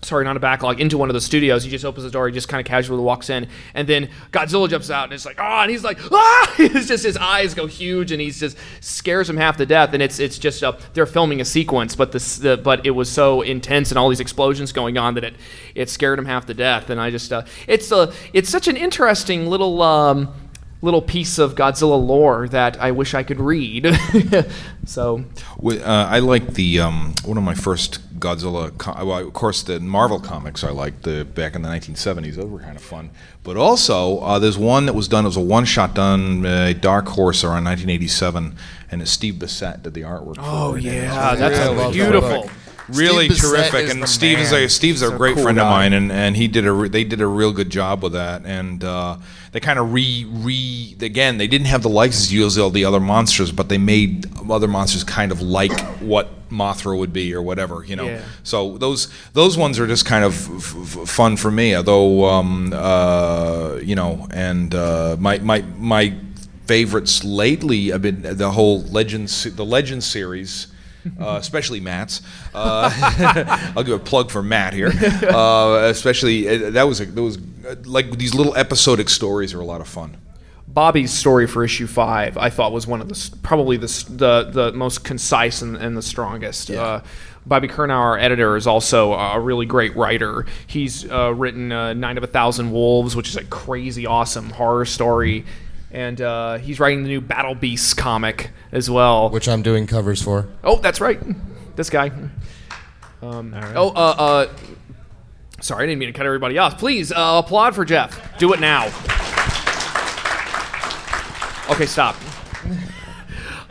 sorry, not a backlog, into one of the studios. He just opens the door, he just kind of casually walks in, and then Godzilla jumps out, and it's like, ah, and he's like, ah, it's just his eyes go huge, and he's just scares him half to death. And it's it's just uh, they're filming a sequence, but this the, but it was so intense and all these explosions going on that it it scared him half to death. And I just uh, it's a it's such an interesting little. Um, Little piece of Godzilla lore that I wish I could read. so, Uh, I like the um, one of my first Godzilla. Co- well, of course, the Marvel comics I liked the back in the 1970s. Those were kind of fun. But also, uh, there's one that was done. It was a one-shot done uh, Dark Horse around 1987, and it's Steve Bissette did the artwork. Oh, for it. Yeah, it's that's really beautiful. terrific. Really Steve terrific, and the Steve is a Steve's a So great cool friend of mine, and, and he did a re- they did a real good job with that, and uh, they kind of re re again they didn't have the license to all the other monsters, but they made other monsters kind of like what Mothra would be or whatever, you know. Yeah. So those those ones are just kind of f- f- fun for me, although um, uh, you know, and uh, my my my favorites lately have been the whole Legends the Legends series. Uh, especially Matt's. Uh, I'll give a plug for Matt here. Uh, especially uh, that was a, that was uh, like these little episodic stories are a lot of fun. Bobby's story for issue five, I thought was one of the probably the the, the most concise and, and the strongest. Uh, Bobby Curnow, our editor, is also a really great writer. He's uh, written uh, Nine of a Thousand Wolves, which is a crazy awesome horror story, and uh, he's writing the new Battle Beasts comic as well. Which I'm doing covers for. Oh, that's right, this guy. Um, Oh, uh, uh, sorry, I didn't mean to cut everybody off. Please uh, applaud for Jeff. Do it now. Okay, stop.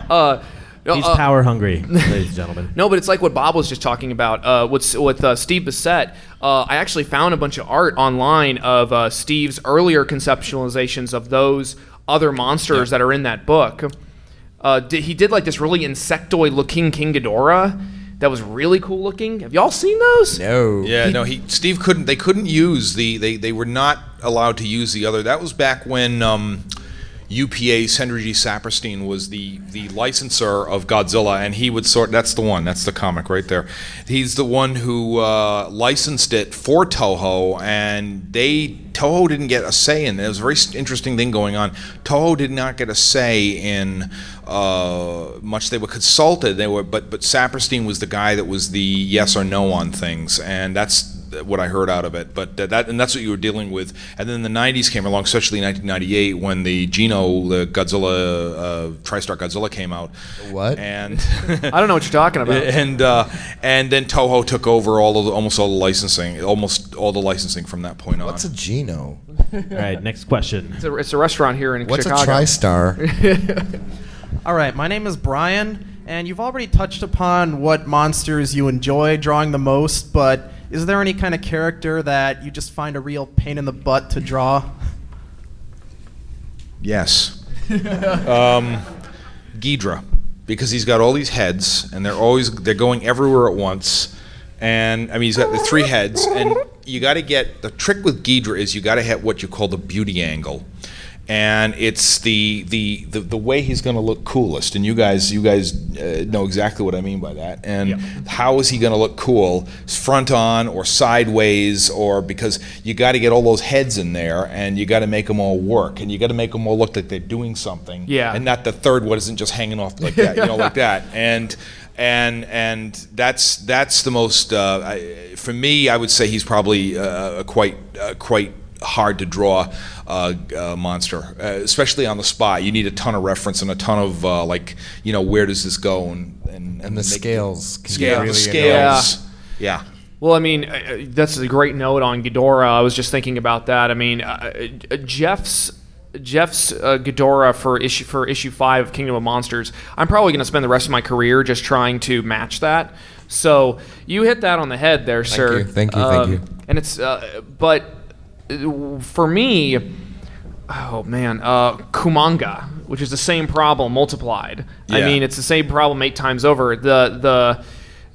Uh, no, He's uh, power hungry, ladies and gentlemen. no, but it's like what Bob was just talking about. Uh, with with uh, Steve Bissette, uh, I actually found a bunch of art online of uh, Steve's earlier conceptualizations of those other monsters that are in that book. Uh, did, he did like this really insectoid-looking King Ghidorah that was really cool looking. Have y'all seen those? No. Yeah, no, he Steve couldn't. They couldn't use the. They they were not allowed to use the other. That was back when um, UPA's Henry G. Saperstein was the the licensor of Godzilla, and he would sort. That's the one. That's the comic right there. He's the one who uh, licensed it for Toho, and they Toho didn't get a say in it. There was a very interesting thing going on. Toho did not get a say in uh, much. They were consulted. They were, but but Saperstein was the guy that was the yes or no on things, and that's what I heard out of it. But that, that and that's what you were dealing with. And then the '90s came along, especially 1998 when the GINO, the Godzilla, uh, TriStar Godzilla came out. What? And I don't know what you're talking about. and uh, and then Toho took over all of the, almost all the licensing, almost all the licensing from that point on. What's a GINO? All right, next question. It's a, it's a restaurant here in What's Chicago. a TriStar? All right, my name is Brian, and you've already touched upon what monsters you enjoy drawing the most, but is there any kind of character that you just find a real pain in the butt to draw? Yes. um, Ghidra, because he's got all these heads, and they're always they're going everywhere at once. And I mean, he's got the three heads, and you got to get the trick with Ghidra is you got to hit what you call the beauty angle, and it's the the the, the way he's going to look coolest. And you guys you guys uh, know exactly what I mean by that. And how is he going to look cool, front on or sideways, or because you got to get all those heads in there, and you got to make them all work, and you got to make them all look like they're doing something. Yeah. And not the third one isn't just hanging off like that, you know, like that. And and and that's that's the most uh, I, for me. I would say he's probably uh, a quite uh, quite hard to draw uh, uh, monster, uh, especially on the spot. You need a ton of reference and a ton of uh, like you know where does this go and and, And the scales can scale, really the annoying. scales. Yeah. Well, I mean, uh, uh, that's a great note on Ghidorah. I was just thinking about that. I mean, uh, uh, Jeff's Jeff's uh, Ghidorah for issue for issue five of Kingdom of Monsters. I'm probably going to spend the rest of my career just trying to match that. So you hit that on the head there, Thank sir. you, thank you, thank you. And it's, uh, but uh, for me, oh man, uh, Kumonga, which is the same problem multiplied. I mean, it's the same problem eight times over. The the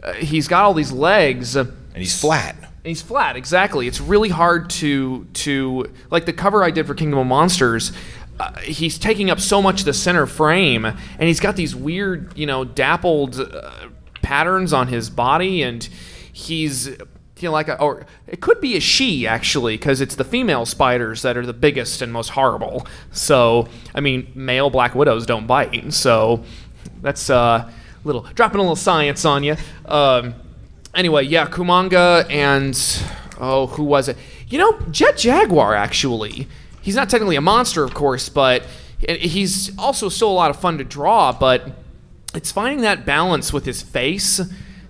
uh, he's got all these legs. And he's flat. He's flat, exactly. It's really hard to to like the cover I did for Kingdom of Monsters. Uh, he's taking up so much the center frame, and he's got these weird, you know, dappled uh, patterns on his body, and he's you know like a or it could be a she actually because it's the female spiders that are the biggest and most horrible. So I mean, male black widows don't bite, so that's uh, little dropping a little science on you. Um, anyway, yeah, Kumonga and oh, who was it? You know, Jet Jaguar actually. He's not technically a monster, of course, but he's also still a lot of fun to draw. But it's finding that balance with his face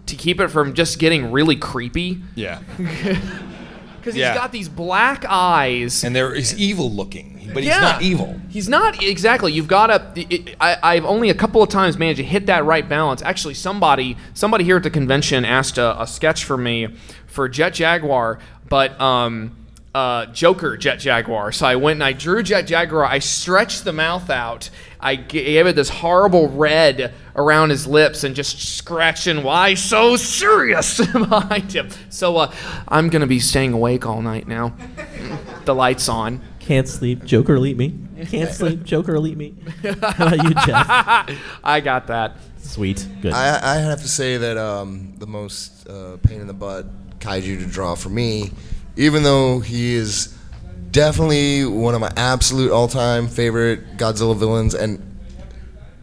to keep it from just getting really creepy. Yeah. Because Yeah. he's got these black eyes. And there is evil looking, but he's Yeah. not evil. He's not exactly. You've got to. I, I've only a couple of times managed to hit that right balance. Actually, somebody somebody here at the convention asked a, a sketch for me for Jet Jaguar, but um, uh, Joker Jet Jaguar. So I went and I drew Jet Jaguar. I stretched the mouth out. I gave it this horrible red around his lips and just scratching why so serious behind him. So uh, I'm gonna be staying awake all night now. the lights on. Can't sleep. Joker, elite me. Can't sleep. Joker, elite me. How about you, Jeff? I got that. Sweet. Good. I, I have to say that um, the most uh, pain in the butt kaiju to draw for me, even though he is definitely one of my absolute all-time favorite Godzilla villains and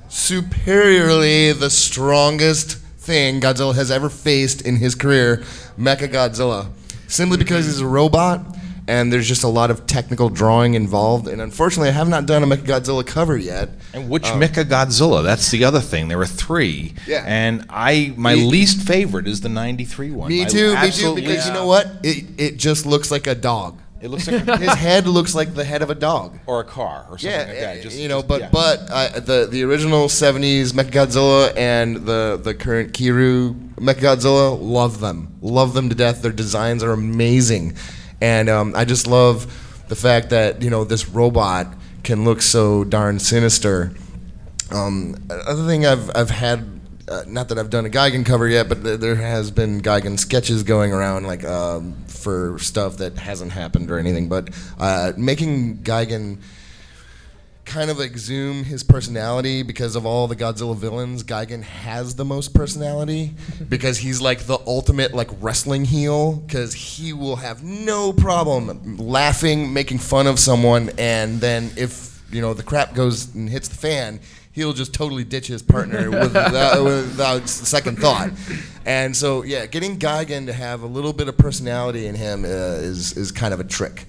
superiorly the strongest thing Godzilla has ever faced in his career, Mecha Godzilla. Simply because he's a robot and there's just a lot of technical drawing involved. And unfortunately, I have not done a Mecha Godzilla cover yet. And which Um, Mecha Godzilla? That's the other thing. There were three. Yeah. And I, my Me- least favorite is the '93 one. Me too, me too. Because least- you know what? It it just looks like a dog. It looks like a, His head looks like the head of a dog. or a car or something Yeah, like that. Just, you know, just- but yeah. but uh, the the original '70s Mechagodzilla and the the current Kiryu Mechagodzilla, love them, love them to death. Their designs are amazing, and um, I just love the fact that you know this robot can look so darn sinister. Um, other thing I've I've had. Uh, not that I've done a Gigan cover yet, but th- there has been Gigan sketches going around, like um, for stuff that hasn't happened or anything. But uh, making Gigan kind of exhume his personality because of all the Godzilla villains. Gigan has the most personality because he's like the ultimate like wrestling heel because he will have no problem laughing, making fun of someone, and then if you know the crap goes and hits the fan. He'll just totally ditch his partner without, without second thought, and so yeah, getting Gigan to have a little bit of personality in him uh, is is kind of a trick.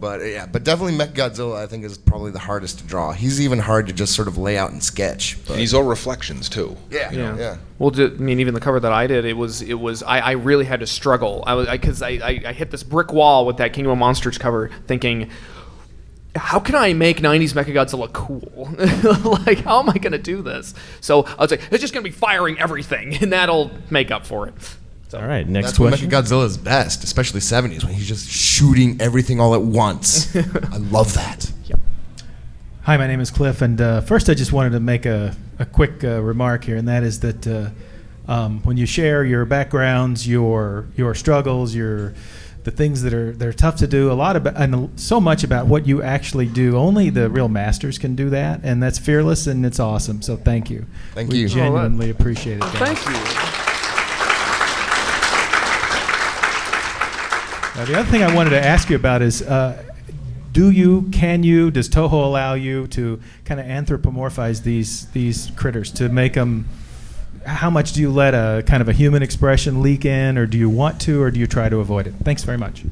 But yeah, but definitely Mechagodzilla I think is probably the hardest to draw. He's even hard to just sort of lay out and sketch. But and he's all reflections too. yeah, Yeah. yeah. Well, ju- I mean, even the cover that I did, it was, it was, I, I really had to struggle. I was, because I, I, I hit this brick wall with that Kingdom of Monsters cover, thinking, how can I make '90s Mechagodzilla cool? like, how am I going to do this? So I was like, it's just going to be firing everything, and that'll make up for it. All right, next That's when question. Mechagodzilla is best, especially 70s when he's just shooting everything all at once. I love that. Hi, my name is Cliff, and uh, first I just wanted to make a, a quick uh, remark here, and that is that uh, um, when you share your backgrounds, your your struggles, your the things that are that are tough to do, a lot about and so much about what you actually do. Only the real masters can do that, and that's fearless and it's awesome. So thank you. Thank we you. Genuinely appreciate it. guys. Thank you. Now, the other thing I wanted to ask you about is, uh, do you, can you, does Toho allow you to kind of anthropomorphize these these critters to make them? How much do you let a kind of a human expression leak in, or do you want to, or do you try to avoid it? Thanks very much.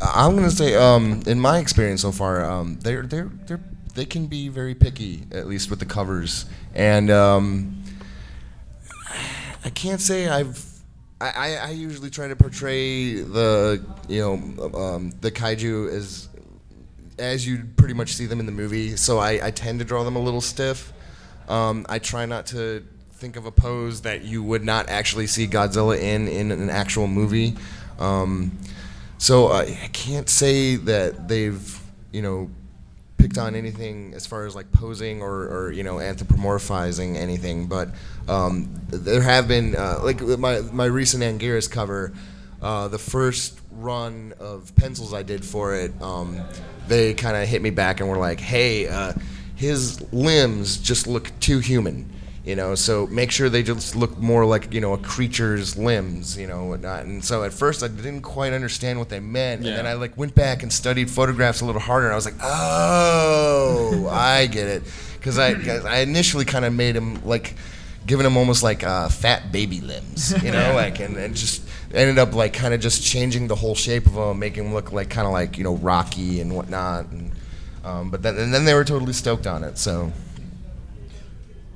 I'm gonna say, um, in my experience so far, um, they're they're they're they can be very picky, at least with the covers, and um, I can't say I've. I, I, usually try to portray the you know um, the kaiju as as you pretty much see them in the movie. So I, I tend to draw them a little stiff. Um, I try not to think of a pose that you would not actually see Godzilla in in an actual movie. Um, so I, I can't say that they've you know picked on anything as far as like posing or, or you know anthropomorphizing anything, but um, there have been uh, like my my recent Anguirus cover. Uh, the first run of pencils I did for it, um, they kind of hit me back and were like, "Hey, uh, his limbs just look too human." You know so make sure they just look more like you know a creature's limbs you know whatnot and so at first i didn't quite understand what they meant. And then i like went back and studied photographs a little harder and i was like oh i get it. Because i 'cause i initially kind of made him like giving him almost like uh, fat baby limbs you know like and, and just ended up like kind of just changing the whole shape of him making him look like kind of like you know rocky and whatnot and um, but then and then they were totally stoked on it so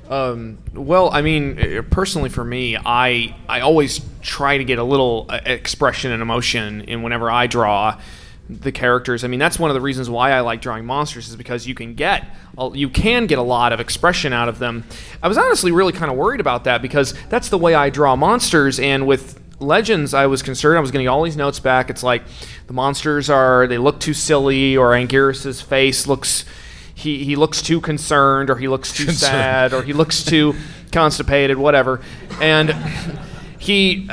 Um, well, I mean, uh, personally for me, I I always try to get a little uh, expression and emotion in whenever I draw the characters. I mean, that's one of the reasons why I like drawing monsters is because you can get you can get a lot of expression out of them. I was honestly really kind of worried about that because that's the way I draw monsters, and with Legends, I was concerned. I was getting all these notes back. It's like the monsters are they look too silly, or Anguirus's face looks he, he looks too concerned or he looks too Concerned. sad or he looks too constipated whatever and he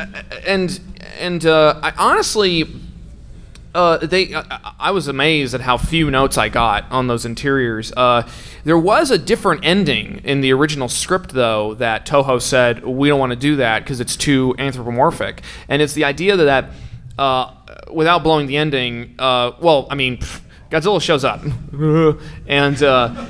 and and uh, I honestly uh, they, I, I was amazed at how few notes I got on those interiors. Uh, there was a different ending in the original script, though, that Toho said we don't want to do that because it's too anthropomorphic, and it's the idea that, uh, without blowing the ending, uh, well, I mean, pff, Godzilla shows up, and uh,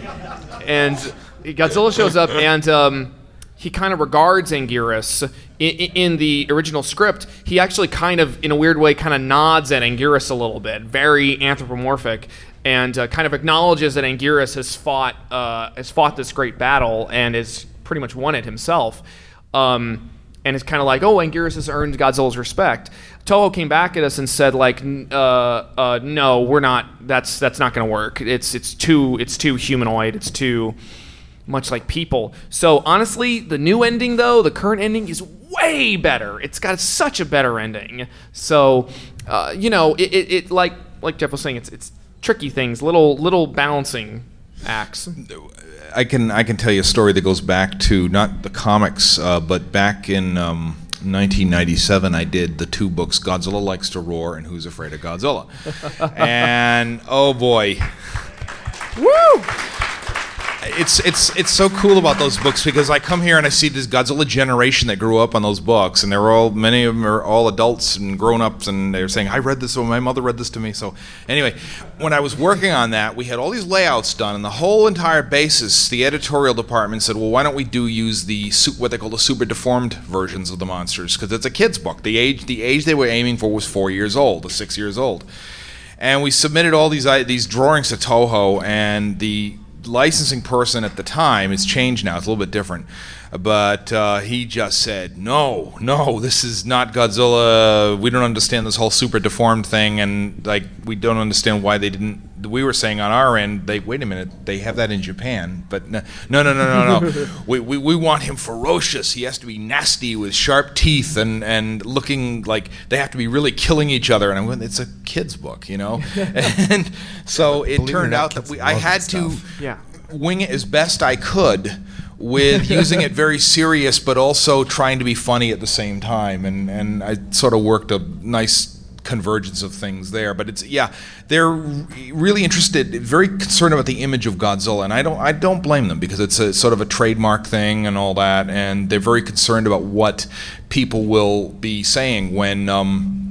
and Godzilla shows up, and um, he kind of regards Anguirus. In, in the original script, he actually kind of, in a weird way, kind of nods at Anguirus a little bit, very anthropomorphic, and uh, kind of acknowledges that Anguirus has fought uh, has fought this great battle and has pretty much won it himself. Um, and it's kind of like, oh, Anguirus has earned Godzilla's respect. Toho came back at us and said, like, uh, uh, no, we're not. That's that's not going to work. It's it's too it's too humanoid. It's too much like people. So honestly, the new ending though, the current ending is way better. It's got such a better ending. So, uh, you know, it, it, it like like Jeff was saying, it's it's tricky things, little little balancing acts. I can I can tell you a story that goes back to not the comics, uh, but back in um, 1997, I did the two books Godzilla Likes to Roar and Who's Afraid of Godzilla, and oh boy, woo! It's it's it's so cool about those books because I come here and I see this Godzilla generation that grew up on those books, and they're all many of them are all adults and grown ups, and they're saying I read this, or my mother read this to me. So anyway, when I was working on that, we had all these layouts done, and the whole entire basis, the editorial department said, well, why don't we do use the what they call the super deformed versions of the monsters because it's a kids book. The age the age they were aiming for was four years old, or six years old, and we submitted all these these drawings to Toho, and the licensing person at the time it's changed now. It's a little bit different but uh, he just said no no this is not godzilla we don't understand this whole super deformed thing and like we don't understand why they didn't we were saying on our end they wait a minute they have that in japan but no no no no no, no. we, we, we want him ferocious he has to be nasty with sharp teeth and and looking like they have to be really killing each other and i went it's a kid's book you know and so it it turned not, out that we i had that to. Yeah. wing it as best I could with using it very serious, but also trying to be funny at the same time. And, and I sort of worked a nice convergence of things there. But it's yeah, they're really interested, very concerned about the image of Godzilla, and I don't I don't blame them because it's a sort of a trademark thing and all that, and they're very concerned about what people will be saying when. Um,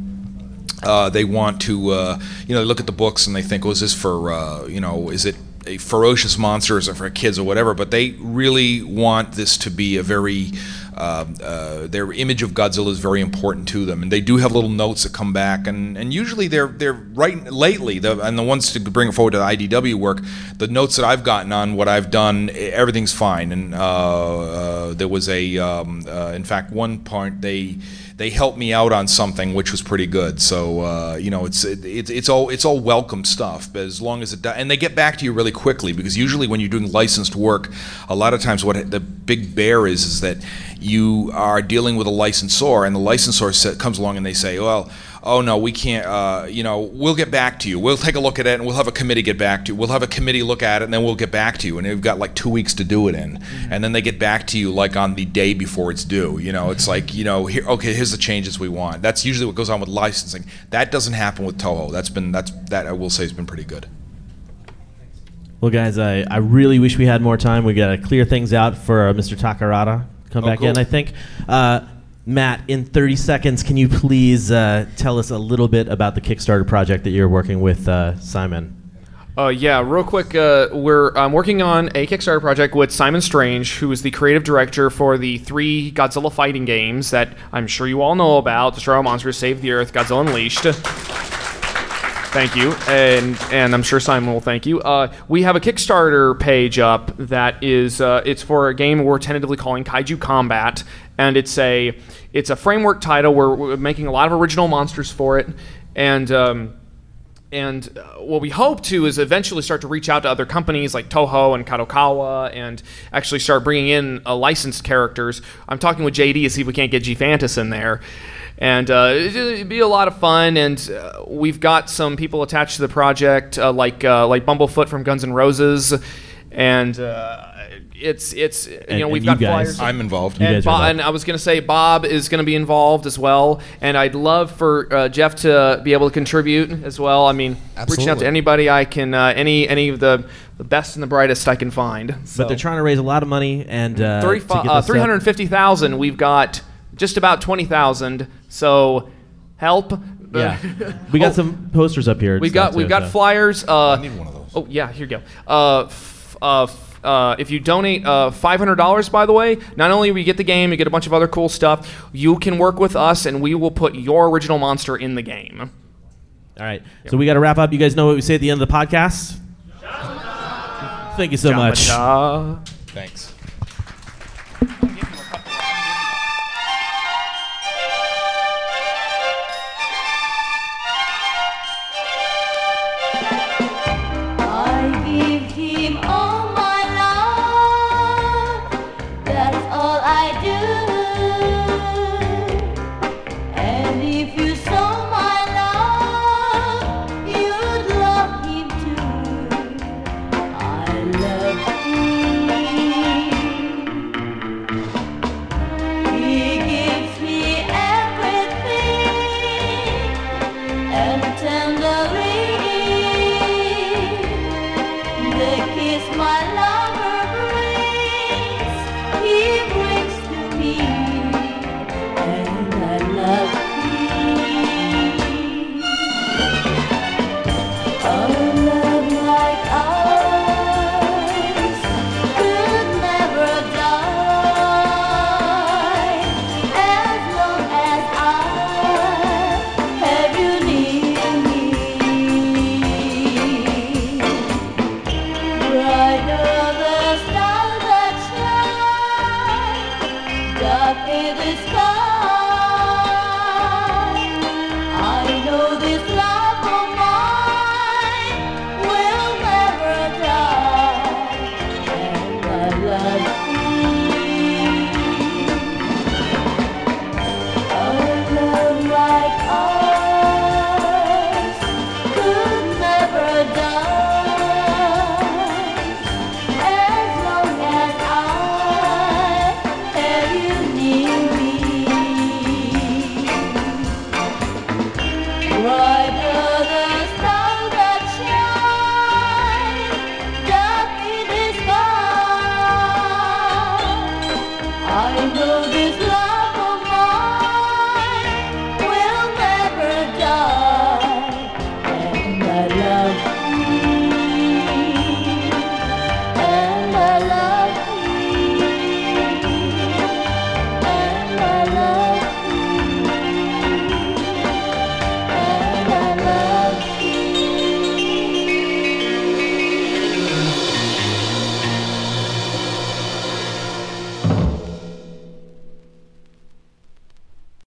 uh, they want to, uh, you know, they look at the books and they think, "Oh, is this for, uh, you know, is it a ferocious monster? Is it for kids or whatever?" But they really want this to be a very, uh, uh, their image of Godzilla is very important to them, and they do have little notes that come back, and, and usually they're they're right lately, the, and the ones to bring it forward to the IDW work, the notes that I've gotten on what I've done, everything's fine, and uh, uh, there was a, um, uh, in fact, one part they they helped me out on something which was pretty good. So uh, you know, it's it, it's it's all it's all welcome stuff. But as long as it does, and they get back to you really quickly because usually when you're doing licensed work, a lot of times what the big bear is is that you are dealing with a licensor, and the licensor comes along and they say, well. Oh no, we can't. Uh, you know, we'll get back to you. We'll take a look at it, and we'll have a committee get back to you. We'll have a committee look at it, and then we'll get back to you. And they've got like two weeks to do it in, and then they get back to you like on the day before it's due. You know, it's like you know, here, okay, here's the changes we want. That's usually what goes on with licensing. That doesn't happen with Toho. That's been that's that I will say has been pretty good. Well, guys, I, I really wish we had more time. We got to clear things out for uh, Mr. Takarada come Oh, back in. I think. Uh, Matt, in 30 seconds, can you please uh, tell us a little bit about the Kickstarter project that you're working with uh, Simon? Uh, yeah, real quick, uh, we're um, working on a Kickstarter project with Simon Strange, who is the creative director for the three Godzilla fighting games that I'm sure you all know about: Destroy All Monsters, Save the Earth, Godzilla Unleashed. Thank you, and and I'm sure Simon will thank you. Uh, we have a Kickstarter page up that is uh, it's for a game we're tentatively calling Kaiju Combat, and it's a it's a framework title. We're, we're making a lot of original monsters for it, and um, and uh, what we hope to is eventually start to reach out to other companies like Toho and Kadokawa and actually start bringing in uh, licensed characters. I'm talking with JD to see if we can't get G-Fantis in there. And uh, it'd be a lot of fun, and uh, we've got some people attached to the project, uh, like uh, like Bumblefoot from Guns N' Roses, and it's it's you And- know we've and got you guys. flyers. I'm involved. You And, guys Bob, involved. and I was going to say Bob is going to be involved as well, and I'd love for uh, Jeff to be able to contribute as well. I mean, reaching out to anybody I can, uh, any any of the, the best and the brightest I can find. But they're trying to raise a lot of money and uh, to 35 get uh, 350,000. We've got just about 20,000. So help. Yeah, we got Oh, some posters up here. and We've got stuff, we've got so. flyers. Uh, I need one of those. Oh yeah, here you go. Uh, f- uh, if you donate uh, $500, by the way, not only will you get the game, you get a bunch of other cool stuff. You can work with us, and we will put your original monster in the game. All right, so we got to wrap up. You guys know what we say at the end of the podcast. Thank you so much. Jama-cha. Thanks.